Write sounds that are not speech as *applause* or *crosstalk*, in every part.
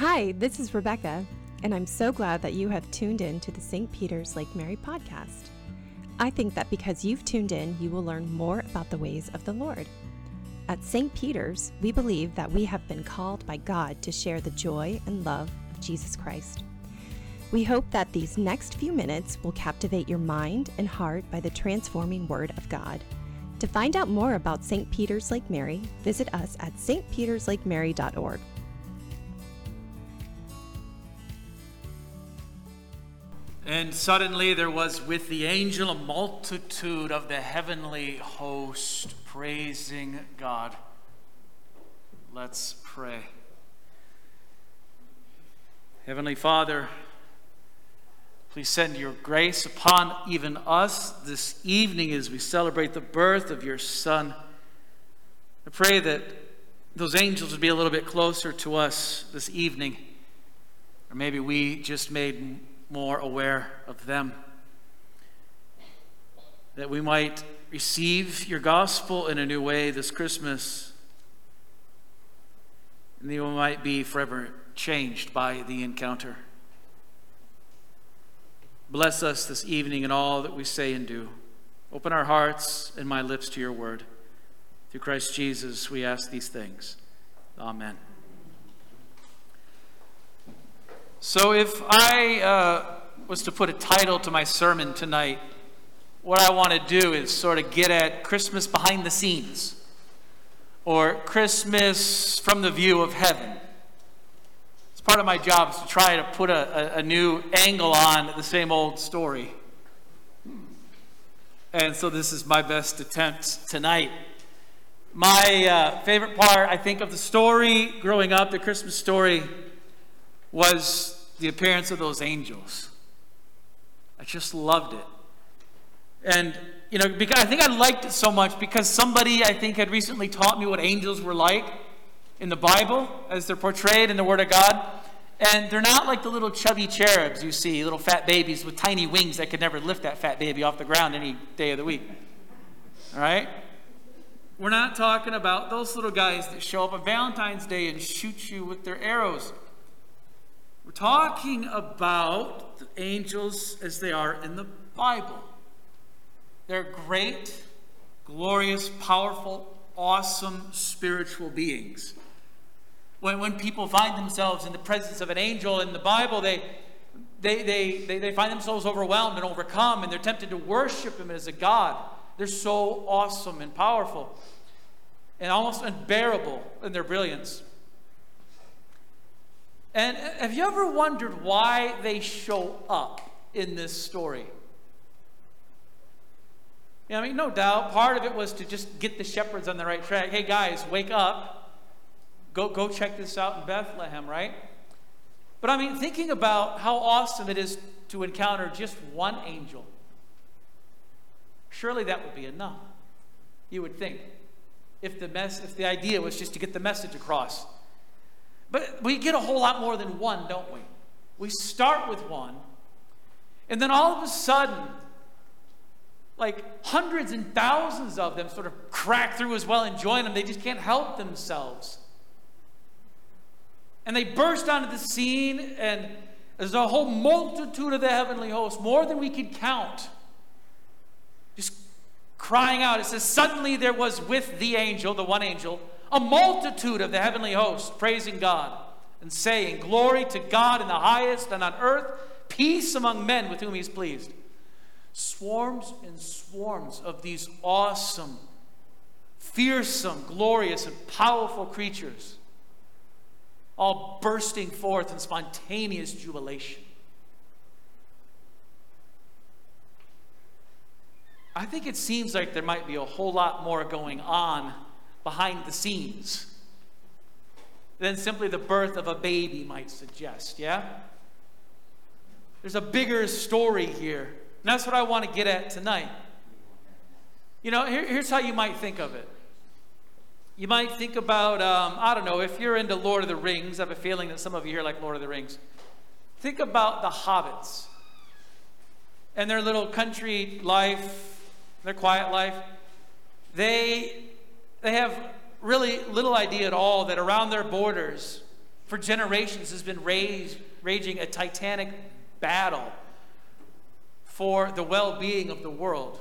Hi, this is Rebecca, and I'm so glad that you have tuned in to the St. Peter's Lake Mary podcast. I think that because you've tuned in, you will learn more about the ways of the Lord. At St. Peter's, we believe that we have been called by God to share the joy and love of Jesus Christ. We hope that these next few minutes will captivate your mind and heart by the transforming Word of God. To find out more about St. Peter's Lake Mary, visit us at stpeterslakemary.org. And suddenly there was with the angel a multitude of the heavenly host praising God. Let's pray. Heavenly Father, please send your grace upon even us this evening as we celebrate the birth of your Son. I pray that those angels would be a little bit closer to us this evening, or maybe we just made more aware of them. That we might receive your gospel in a new way this Christmas, and that we might be forever changed by the encounter. Bless us this evening in all that we say and do. Open our hearts and my lips to your word. Through Christ Jesus, we ask these things. Amen. So, if I uh, was to put a title to my sermon tonight, what I want to do is sort of get at Christmas behind the scenes or Christmas from the view of heaven. It's part of my job is to try to put a, a, a new angle on the same old story. And so this is my best attempt tonight. My uh, favorite part, I think, of the story growing up, the Christmas story, was the appearance of those angels. I just loved it. And, you know, because I think I liked it so much because somebody, I think, had recently taught me what angels were like in the Bible as they're portrayed in the Word of God. And they're not like the little chubby cherubs you see, little fat babies with tiny wings that could never lift that fat baby off the ground any day of the week. All right? We're not talking about those little guys that show up on Valentine's Day and shoot you with their arrows. We're talking about the angels as they are in the Bible. They're great, glorious, powerful, awesome spiritual beings. When, when people find themselves in the presence of an angel in the Bible, they, they, they, they, they find themselves overwhelmed and overcome, and they're tempted to worship him as a God. They're so awesome and powerful and almost unbearable in their brilliance. And have you ever wondered why they show up in this story? Know, I mean, no doubt, part of it was to just get the shepherds on the right track. Hey, guys, wake up. Go, go check this out in Bethlehem, right? But I mean, thinking about how awesome it is to encounter just one angel, surely that would be enough, you would think, if the, mess, if the idea was just to get the message across. But we get a whole lot more than one, don't we? We start with one, and then all of a sudden, like hundreds and thousands of them sort of crack through as well and join them. They just can't help themselves. And they burst onto the scene, and there's a whole multitude of the heavenly host, more than we could count, crying out. It says, Suddenly there was with the angel, the one angel, a multitude of the heavenly hosts praising God and saying, Glory to God in the highest, and on earth, peace among men with whom He's pleased. Swarms and swarms of these awesome, fearsome, glorious, and powerful creatures, all bursting forth in spontaneous jubilation. I think it seems like there might be a whole lot more going on behind the scenes than simply the birth of a baby might suggest, yeah? There's a bigger story here. And that's what I want to get at tonight. You know, here, here's how you might think of it. You might think about, um, I don't know, if you're into Lord of the Rings, I have a feeling that some of you here like Lord of the Rings. Think about the hobbits and their little country life, their quiet life. They they have really little idea at all that around their borders, for generations has been rage, raging a titanic battle for the well being of the world.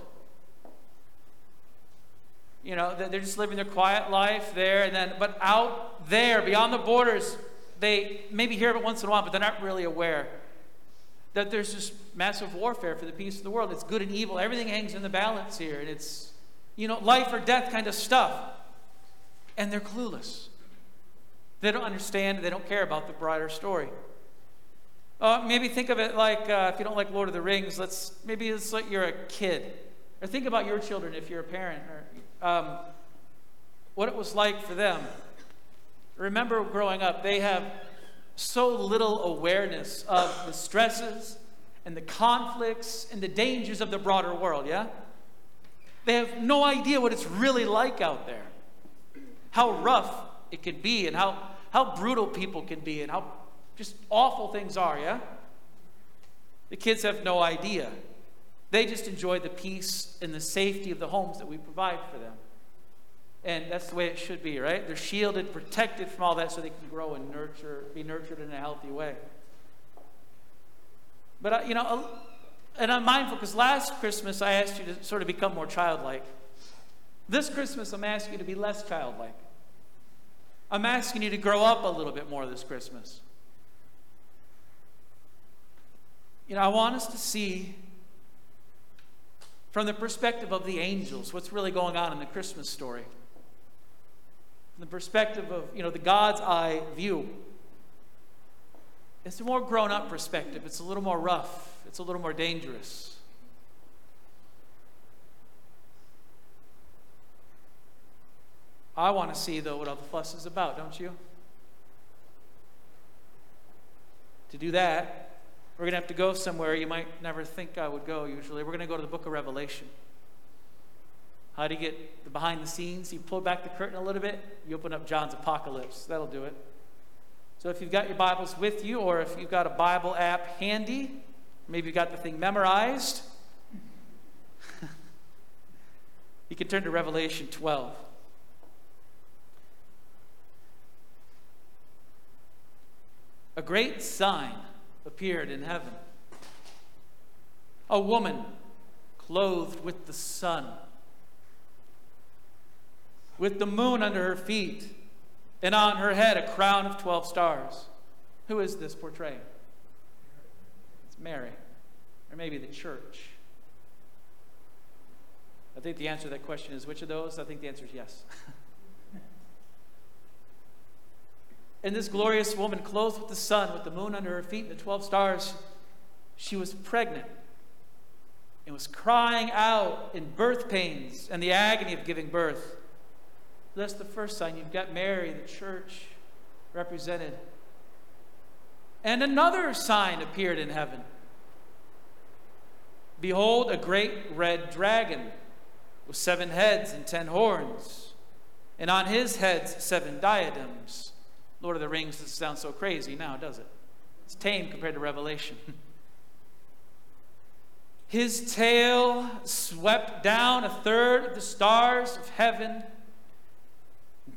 You know, they're just living their quiet life there, and then, but out there, beyond the borders, they maybe hear of it once in a while, but they're not really aware that there's this massive warfare for the peace of the world. It's good and evil. Everything hangs in the balance here, and it's, you know, life or death kind of stuff. And they're clueless. They don't understand, they don't care about the broader story. Uh, maybe think of it like uh, if you don't like Lord of the Rings, let's maybe it's like you're a kid, or think about your children if you're a parent, or um, what it was like for them. Remember growing up, they have so little awareness of the stresses and the conflicts and the dangers of the broader world, yeah? They have no idea what it's really like out there, how rough it can be, and how, how brutal people can be, and how just awful things are, yeah? The kids have no idea. They just enjoy the peace and the safety of the homes that we provide for them. And that's the way it should be, right? They're shielded, protected from all that so they can grow and nurture, be nurtured in a healthy way. But, uh, you know, and I'm mindful because last Christmas I asked you to sort of become more childlike. This Christmas I'm asking you to be less childlike. I'm asking you to grow up a little bit more this Christmas. You know, I want us to see from the perspective of the angels what's really going on in the Christmas story. From the perspective of, you know, the God's eye view. It's a more grown up perspective. It's a little more rough. It's a little more dangerous. I want to see, though, what all the fuss is about, don't you? To do that, we're going to have to go somewhere you might never think I would go usually. We're going to go to the book of Revelation. How do you get behind the scenes? You pull back the curtain a little bit, you open up John's Apocalypse. That'll do it. So if you've got your Bibles with you, or if you've got a Bible app handy, maybe you've got the thing memorized, *laughs* you can turn to Revelation 12. a great sign appeared in heaven. A woman clothed with the sun, with the moon under her feet, and on her head a crown of 12 stars. Who is this portraying? It's Mary, or maybe the church. I think the answer to that question is which of those? I think the answer is yes. *laughs* And this glorious woman, clothed with the sun, with the moon under her feet and the 12 stars, she was pregnant and was crying out in birth pains and the agony of giving birth. That's the first sign. You've got Mary, the church, represented. And another sign appeared in heaven. Behold, a great red dragon with seven heads and ten horns, and on his heads seven diadems. Lord of the Rings doesn't sound so crazy now, does it? It's tame compared to Revelation. *laughs* His tail swept down a third of the stars of heaven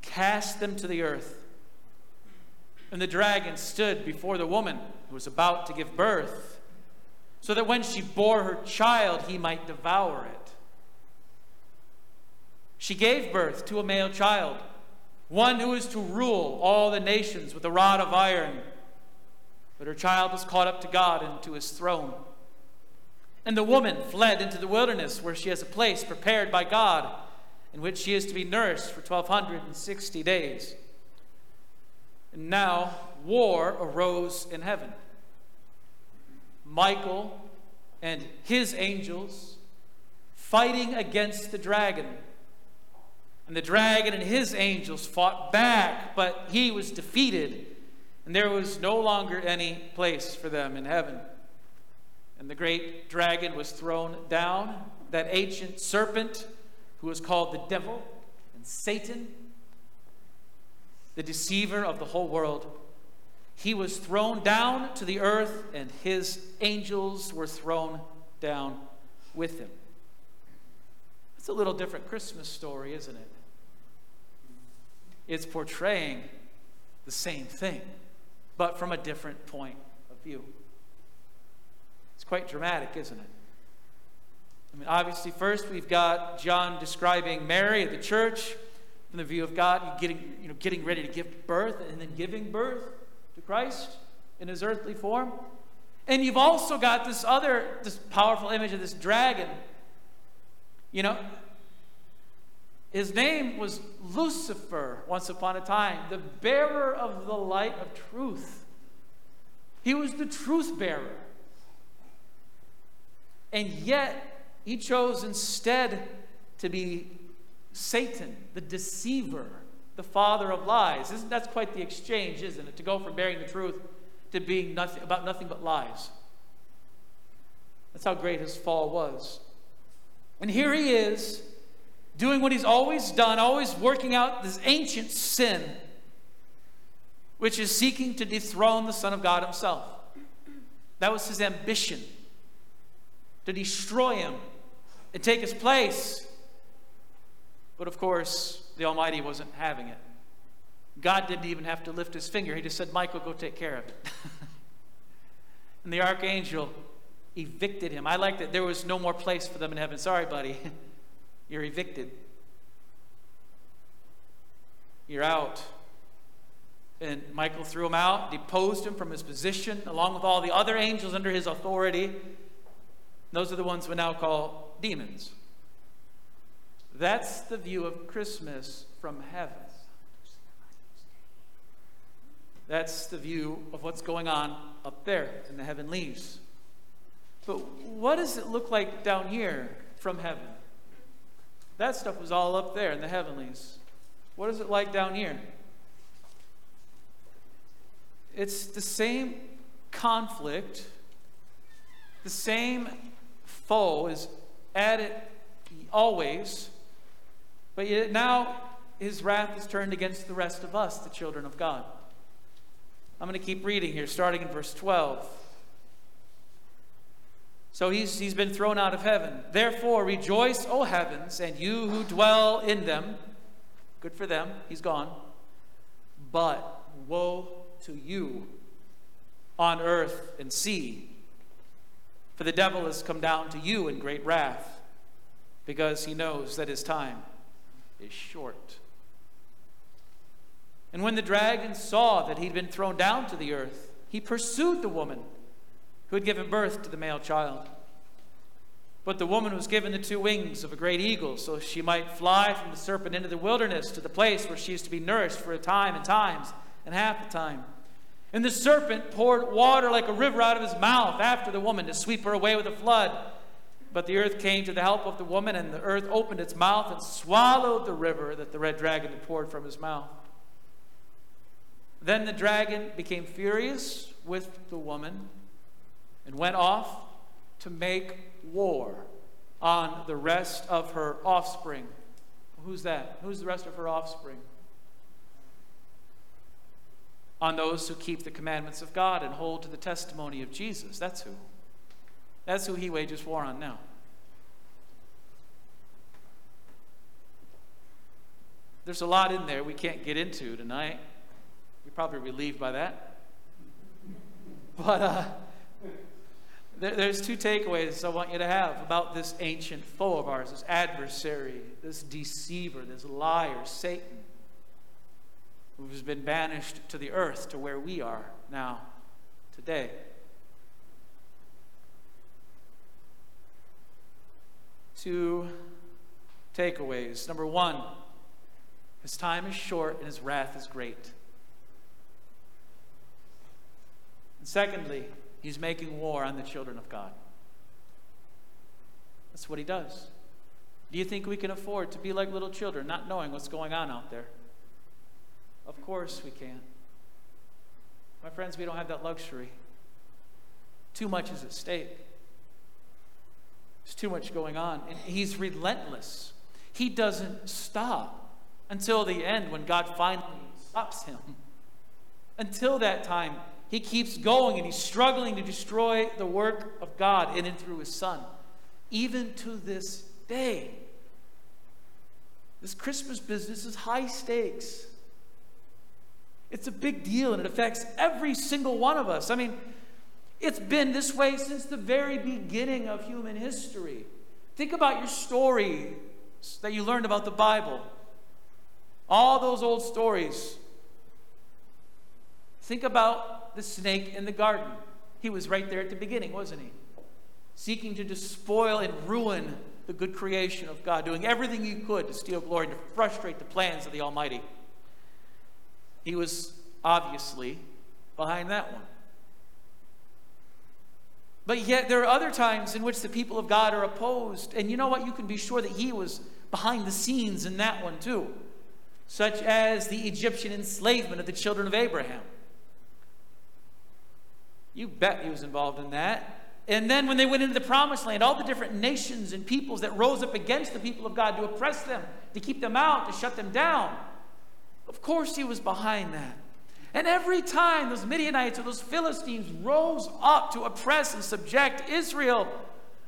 cast them to the earth. And the dragon stood before the woman who was about to give birth, so that when she bore her child, he might devour it. She gave birth to a male child one who is to rule all the nations with a rod of iron. But her child was caught up to God and to his throne. And the woman fled into the wilderness, where she has a place prepared by God, in which she is to be nursed for 1260 days. And now war arose in heaven. Michael and his angels fighting against the dragon. And the dragon and his angels fought back, but he was defeated, and there was no longer any place for them in heaven. And the great dragon was thrown down, that ancient serpent who was called the devil and Satan, the deceiver of the whole world. He was thrown down to the earth, and his angels were thrown down with him. It's a little different Christmas story, isn't it? it's portraying the same thing. but from a different point of view. It's quite dramatic, isn't it? I mean, obviously, first we've got John describing Mary at the church from the view of God, getting, you know, getting ready to give birth and then giving birth to Christ in his earthly form. And you've also got this other, this powerful image of this dragon. You know, his name was Lucifer once upon a time, the bearer of the light of truth. He was the truth bearer. And yet, he chose instead to be Satan, the deceiver, the father of lies. Isn't that's quite the exchange, isn't it? To go from bearing the truth to being nothing about nothing but lies. That's how great his fall was. And here he is doing what he's always done, always working out this ancient sin, which is seeking to dethrone the Son of God himself. That was his ambition to destroy him and take his place. But of course, the Almighty wasn't having it. God didn't even have to lift his finger. He just said, Michael, go take care of it. *laughs* and the archangel evicted him. I like that there was no more place for them in heaven. Sorry, buddy. *laughs* You're evicted. You're out. And Michael threw him out, deposed him from his position, along with all the other angels under his authority. Those are the ones we now call demons. That's the view of Christmas from heaven. That's the view of what's going on up there in the heavenlies. But what does it look like down here from heaven? That stuff was all up there in the heavenlies. What is it like down here? It's the same conflict, the same foe is at it always, but yet now his wrath is turned against the rest of us, the children of God. I'm going to keep reading here, starting in verse 12. So he's, he's been thrown out of heaven. Therefore, rejoice, O heavens, and you who dwell in them. Good for them, he's gone. But woe to you on earth and sea, for the devil has come down to you in great wrath, because he knows that his time is short. And when the dragon saw that he'd been thrown down to the earth, he pursued the woman who had given birth to the male child. But the woman was given the two wings of a great eagle, so she might fly from the serpent into the wilderness to the place where she is to be nourished for a time and times and half the time. And the serpent poured water like a river out of his mouth after the woman to sweep her away with a flood. But the earth came to the help of the woman, and the earth opened its mouth and swallowed the river that the red dragon had poured from his mouth. Then the dragon became furious with the woman and went off to make war on the rest of her offspring. Who's that? Who's the rest of her offspring? On those who keep the commandments of God and hold to the testimony of Jesus. That's who. That's who he wages war on now. There's a lot in there we can't get into tonight. You're probably relieved by that. *laughs* But uh, there, there's two takeaways I want you to have about this ancient foe of ours, this adversary, this deceiver, this liar, Satan, who's been banished to the earth to where we are now, today. Two takeaways. Number one, his time is short and his wrath is great. And secondly, he's making war on the children of God. That's what he does. Do you think we can afford to be like little children, not knowing what's going on out there? Of course we can. My friends, we don't have that luxury. Too much is at stake. There's too much going on. And he's relentless. He doesn't stop until the end when God finally stops him. Until that time, he keeps going and he's struggling to destroy the work of God in and through his son, even to this day. This Christmas business is high stakes. It's a big deal and it affects every single one of us. I mean, it's been this way since the very beginning of human history. Think about your stories that you learned about the Bible. All those old stories. Think about the snake in the garden. He was right there at the beginning, wasn't he? Seeking to despoil and ruin the good creation of God, doing everything he could to steal glory and to frustrate the plans of the Almighty. He was obviously behind that one. But yet, there are other times in which the people of God are opposed. And you know what? You can be sure that he was behind the scenes in that one too, such as the Egyptian enslavement of the children of Abraham. You bet he was involved in that. And then when they went into the promised land, all the different nations and peoples that rose up against the people of God to oppress them, to keep them out, to shut them down. Of course, he was behind that. And every time those Midianites or those Philistines rose up to oppress and subject Israel,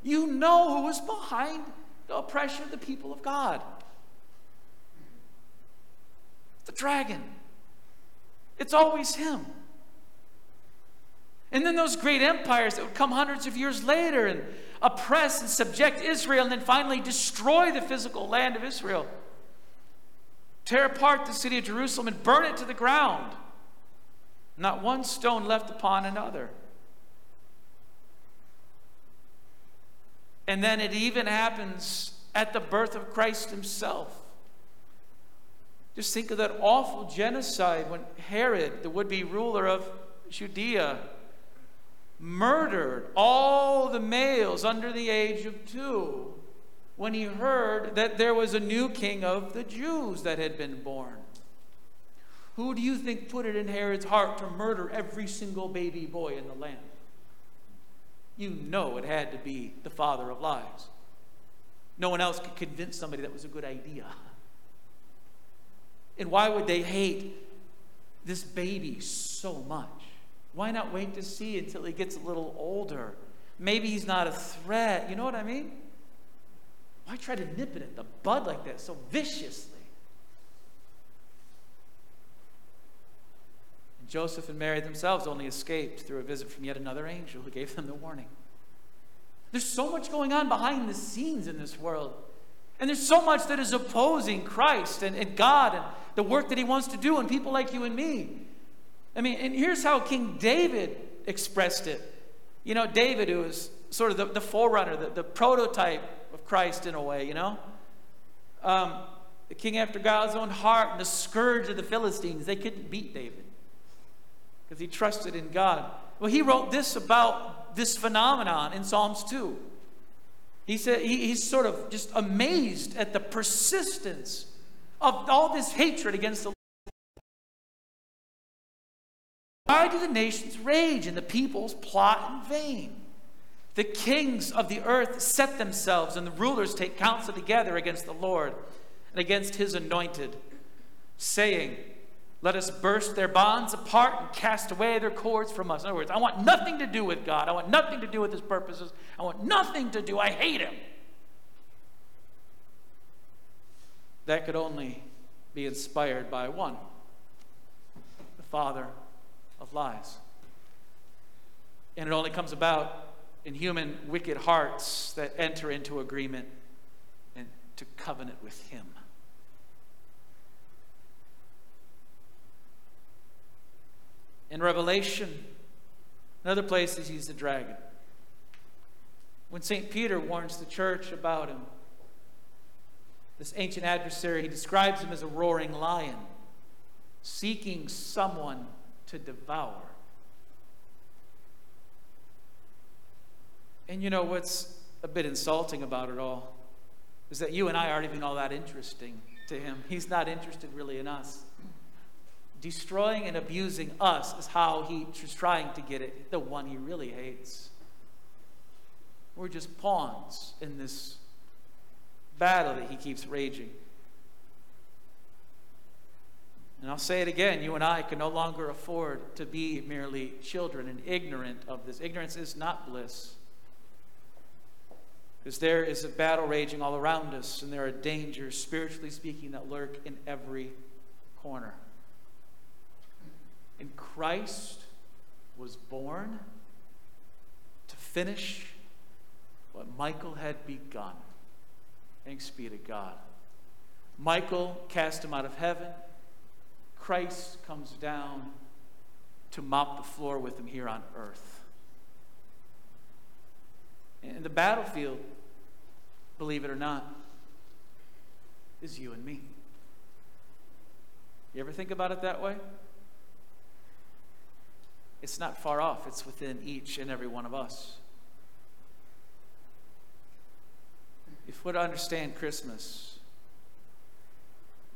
you know who was behind the oppression of the people of God. The dragon. It's always him. And then those great empires that would come hundreds of years later and oppress and subject Israel and then finally destroy the physical land of Israel. Tear apart the city of Jerusalem and burn it to the ground. Not one stone left upon another. And then it even happens at the birth of Christ himself. Just think of that awful genocide when Herod, the would be ruler of Judea, murdered all the males under the age of two when he heard that there was a new king of the Jews that had been born. Who do you think put it in Herod's heart to murder every single baby boy in the land? You know it had to be the father of lies. No one else could convince somebody that was a good idea. And why would they hate this baby so much? Why not wait to see until he gets a little older? Maybe he's not a threat. You know what I mean? Why try to nip it at the bud like that so viciously? And Joseph and Mary themselves only escaped through a visit from yet another angel who gave them the warning. There's so much going on behind the scenes in this world. And there's so much that is opposing Christ and, and God and the work that He wants to do, and people like you and me. I mean, and here's how King David expressed it. You know, David, who was sort of the, the forerunner, the, the prototype Christ in a way, you know? Um, the king after God's own heart and the scourge of the Philistines, they couldn't beat David because he trusted in God. Well, he wrote this about this phenomenon in Psalms 2. He said he, he's sort of just amazed at the persistence of all this hatred against the Lord. Why do the nations rage and the peoples plot in vain? The kings of the earth set themselves, and the rulers take counsel together against the Lord and against his anointed, saying, Let us burst their bonds apart and cast away their cords from us. In other words, I want nothing to do with God. I want nothing to do with his purposes. I want nothing to do. I hate him. That could only be inspired by one the Father of lies. And it only comes about in human wicked hearts that enter into agreement and to covenant with Him. In Revelation, another place he sees the dragon. When St. Peter warns the church about him, this ancient adversary, he describes him as a roaring lion, seeking someone to devour. And you know what's a bit insulting about it all is that you and I aren't even all that interesting to him. He's not interested really in us. Destroying and abusing us is how he's trying to get it, the one he really hates. We're just pawns in this battle that he keeps raging. And I'll say it again you and I can no longer afford to be merely children and ignorant of this. Ignorance is not bliss. Because there is a battle raging all around us, and there are dangers, spiritually speaking, that lurk in every corner. And Christ was born to finish what Michael had begun. Thanks be to God. Michael cast him out of heaven. Christ comes down to mop the floor with him here on earth. And the battlefield, believe it or not, is you and me. You ever think about it that way? It's not far off, it's within each and every one of us. If we're to understand Christmas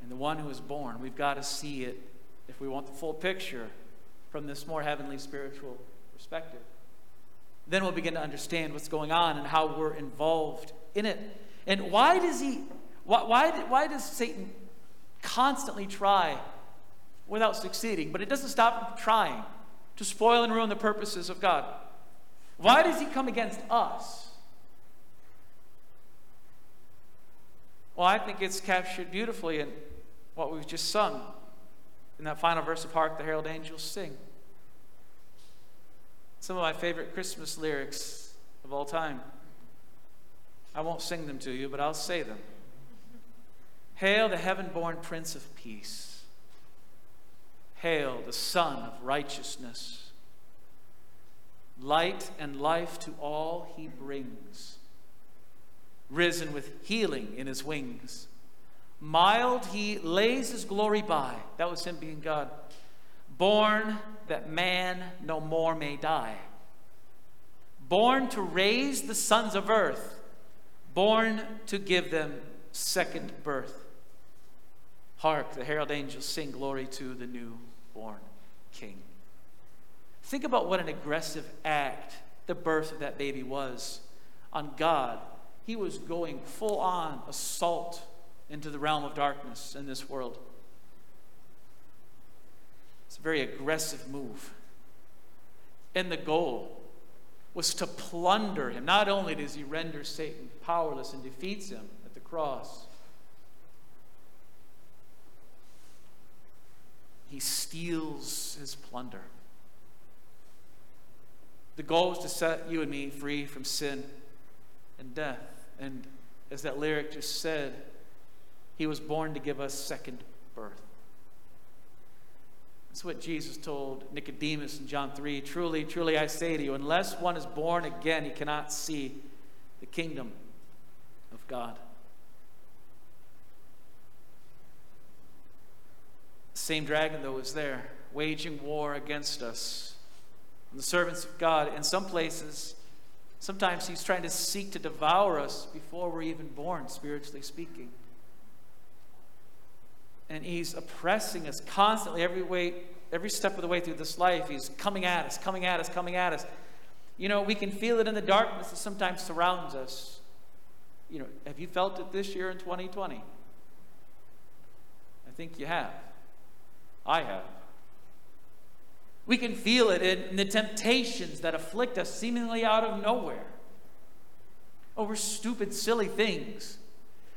and the one who is born, we've got to see it, if we want the full picture, from this more heavenly spiritual perspective. Then we'll begin to understand what's going on and how we're involved in it. And why does he, why, why, why does Satan constantly try without succeeding? But it doesn't stop trying to spoil and ruin the purposes of God. Why does he come against us? Well, I think it's captured beautifully in what we've just sung in that final verse of Hark the Herald Angels Sing. Some of my favorite Christmas lyrics of all time. I won't sing them to you, but I'll say them. Hail the heaven born Prince of Peace. Hail the Son of Righteousness. Light and life to all he brings risen with healing in his wings. Mild, he lays his glory by. That was him being God. Born that man no more may die. Born to raise the sons of earth. Born to give them second birth. Hark, the herald angels sing glory to the newborn king. Think about what an aggressive act the birth of that baby was on God he was going full on assault into the realm of darkness in this world. It's a very aggressive move. And the goal was to plunder him. Not only does he render Satan powerless and defeats him at the cross, he steals his plunder. The goal was to set you and me free from sin and death. And as that lyric just said, he was born to give us second birth. That's what Jesus told Nicodemus in John 3. Truly, truly, I say to you, unless one is born again, he cannot see the kingdom of God. The same dragon, though, is there, waging war against us. And the servants of God, in some places, Sometimes he's trying to seek to devour us before we're even born, spiritually speaking. And he's oppressing us constantly every way, every step of the way through this life. He's coming at us, coming at us, coming at us. You know, we can feel it in the darkness that sometimes surrounds us. You know, have you felt it this year in 2020? I think you have. I have. We can feel it in the temptations that afflict us seemingly out of nowhere over stupid, silly things.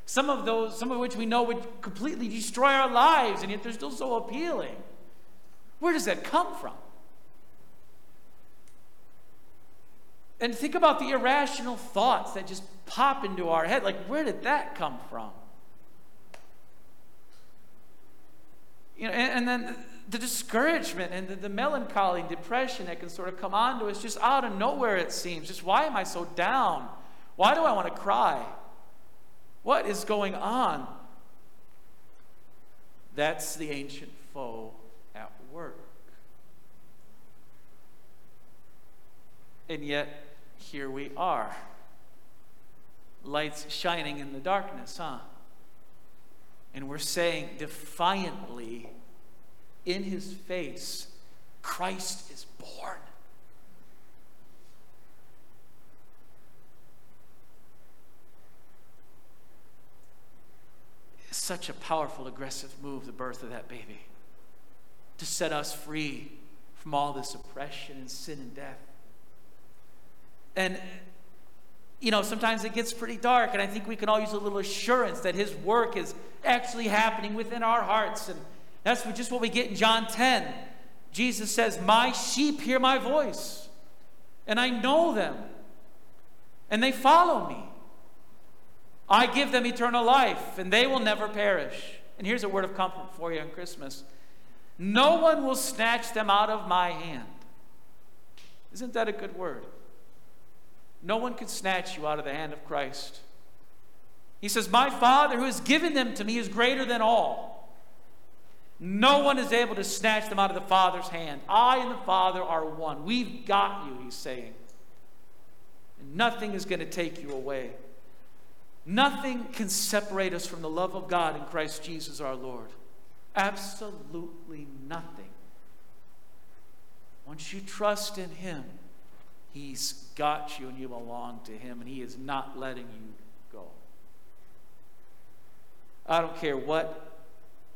Some of those, some of which we know would completely destroy our lives, and yet they're still so appealing. Where does that come from? And think about the irrational thoughts that just pop into our head. Like, where did that come from? You know, and, and then the discouragement and the, the melancholy and depression that can sort of come onto us just out of nowhere, it seems. Just why am I so down? Why do I want to cry? What is going on? That's the ancient foe at work. And yet, here we are. Lights shining in the darkness, huh? And we're saying defiantly, in his face, Christ is born. It's such a powerful, aggressive move, the birth of that baby, to set us free from all this oppression and sin and death. And, you know, sometimes it gets pretty dark, and I think we can all use a little assurance that His work is actually happening within our hearts and that's just what we get in John 10. Jesus says, My sheep hear my voice, and I know them, and they follow me. I give them eternal life, and they will never perish. And here's a word of comfort for you on Christmas no one will snatch them out of my hand. Isn't that a good word? No one can snatch you out of the hand of Christ. He says, My Father who has given them to me is greater than all. No one is able to snatch them out of the Father's hand. I and the Father are one. We've got you, he's saying. And nothing is going to take you away. Nothing can separate us from the love of God in Christ Jesus our Lord. Absolutely nothing. Once you trust in Him, He's got you and you belong to Him, and He is not letting you go. I don't care what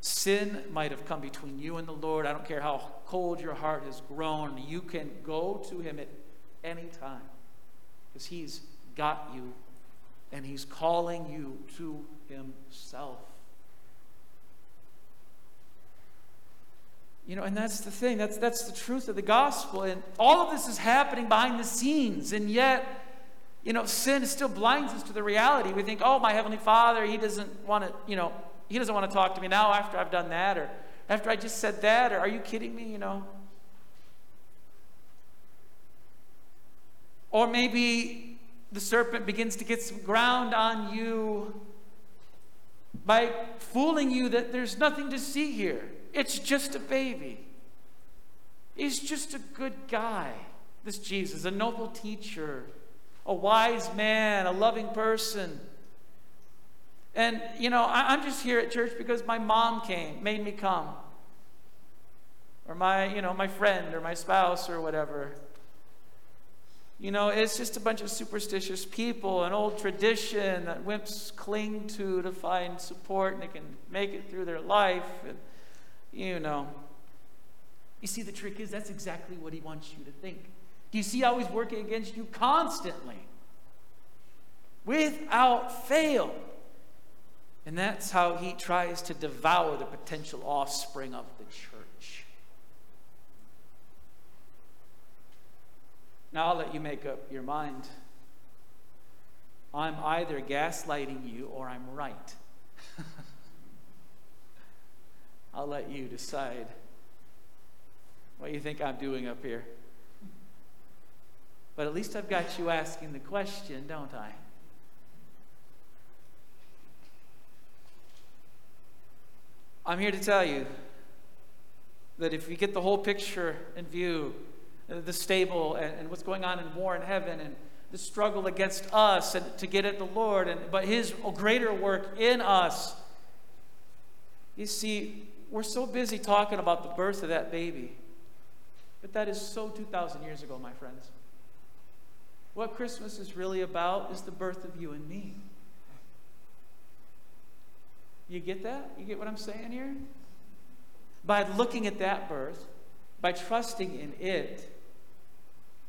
sin might have come between you and the Lord. I don't care how cold your heart has grown. You can go to Him at any time because He's got you and He's calling you to Himself. You know, and that's the thing. That's, that's the truth of the gospel. And all of this is happening behind the scenes. And yet, you know, sin still blinds us to the reality. We think, oh, my Heavenly Father, He doesn't want to, you know, He doesn't want to talk to me now after I've done that, or after I just said that, or are you kidding me, you know? Or maybe the serpent begins to get some ground on you by fooling you that there's nothing to see here. It's just a baby. He's just a good guy, this Jesus, a noble teacher, a wise man, a loving person. And, you know, I, am just here at church because my mom came, made me come. Or my, you know, my friend or my spouse or whatever. You know, it's just a bunch of superstitious people, an old tradition that wimps cling to to find support and they can make it through their life. And, you know. You see, the trick is that's exactly what he wants you to think. Do you see how he's working against you constantly? Without fail. And that's how he tries to devour the potential offspring of the church. Now I'll let you make up your mind. I'm either gaslighting you or I'm right. *laughs* I'll let you decide what you think I'm doing up here. But at least I've got you asking the question, don't I? I'm here to tell you that if you get the whole picture in view, Uh, the stable and, and, what's going on in war in heaven and the struggle against us and to get at the Lord, and, but His greater work in us, you see, we're so busy talking about the birth of that baby. But that is so 2,000 years ago, my friends. What Christmas is really about is the birth of you and me. You get that? You get what I'm saying here? By looking at that birth, by trusting in it,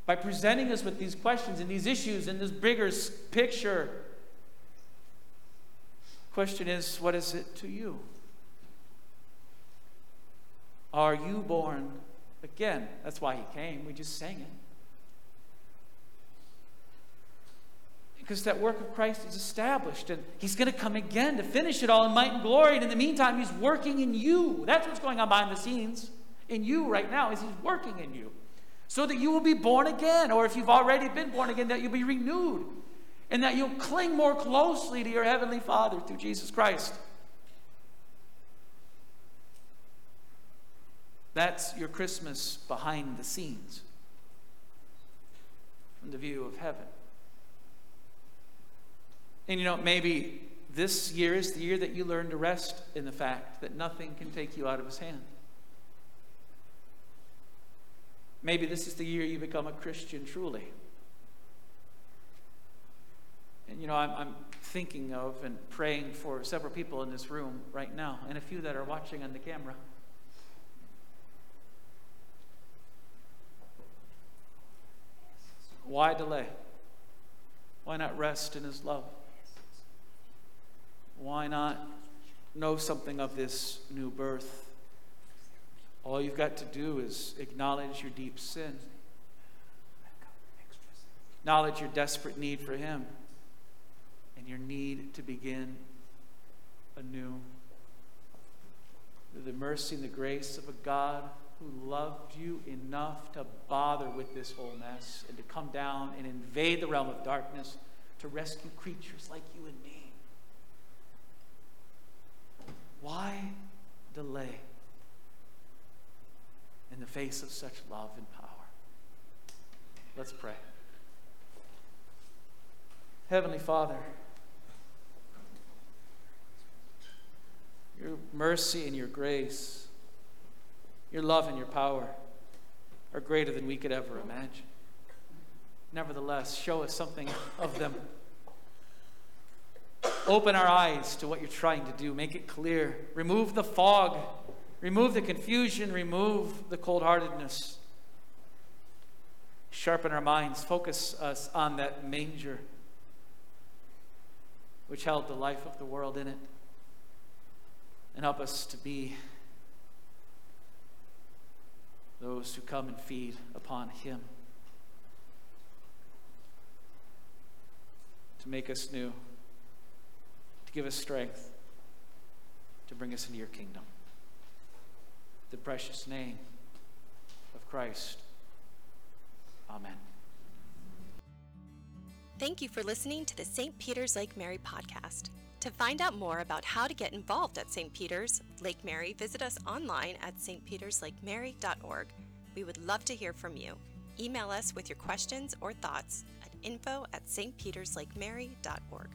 by presenting us with these questions and these issues and this bigger picture, question is, what is it to you? Are you born again? That's why he came. We just sang it. Because that work of Christ is established and he's going to come again to finish it all in might and glory. And in the meantime, he's working in you. That's what's going on behind the scenes in you right now is he's working in you so that you will be born again or if you've already been born again that you'll be renewed and that you'll cling more closely to your heavenly father through jesus christ That's your Christmas behind the scenes from the view of heaven. And you know, maybe this year is the year that you learn to rest in the fact that nothing can take you out of his hand. Maybe this is the year you become a Christian truly. And you know, I'm, I'm, thinking of and praying for several people in this room right now, and a few that are watching on the camera. Why delay? Why not rest in His love? Why not know something of this new birth All you've got to do is acknowledge your deep sin, acknowledge your desperate need for Him, and your need to begin anew. The mercy and the grace of a God who loved you enough to bother with this whole mess and to come down and invade the realm of darkness to rescue creatures like you and me. Why delay in the face of such love and power? Let's pray. Heavenly Father, your mercy and your grace, your love and your power are greater than we could ever imagine. Nevertheless, show us something of them. Open our eyes to what you're trying to do. Make it clear. Remove the fog. Remove the confusion. Remove the cold heartedness. Sharpen our minds. Focus us on that manger which held the life of the world in it. And help us to be those who come and feed upon Him. To make us new, to give us strength, to bring us into your kingdom. The precious name of Christ. Amen. Thank you for listening to the St. Peter's Lake Mary podcast. To find out more about how to get involved at St. Peter's Lake Mary, visit us online at stpeterslakemary.org. We would love to hear from you. Email us with your questions or thoughts at info at stpeterslakemary.org.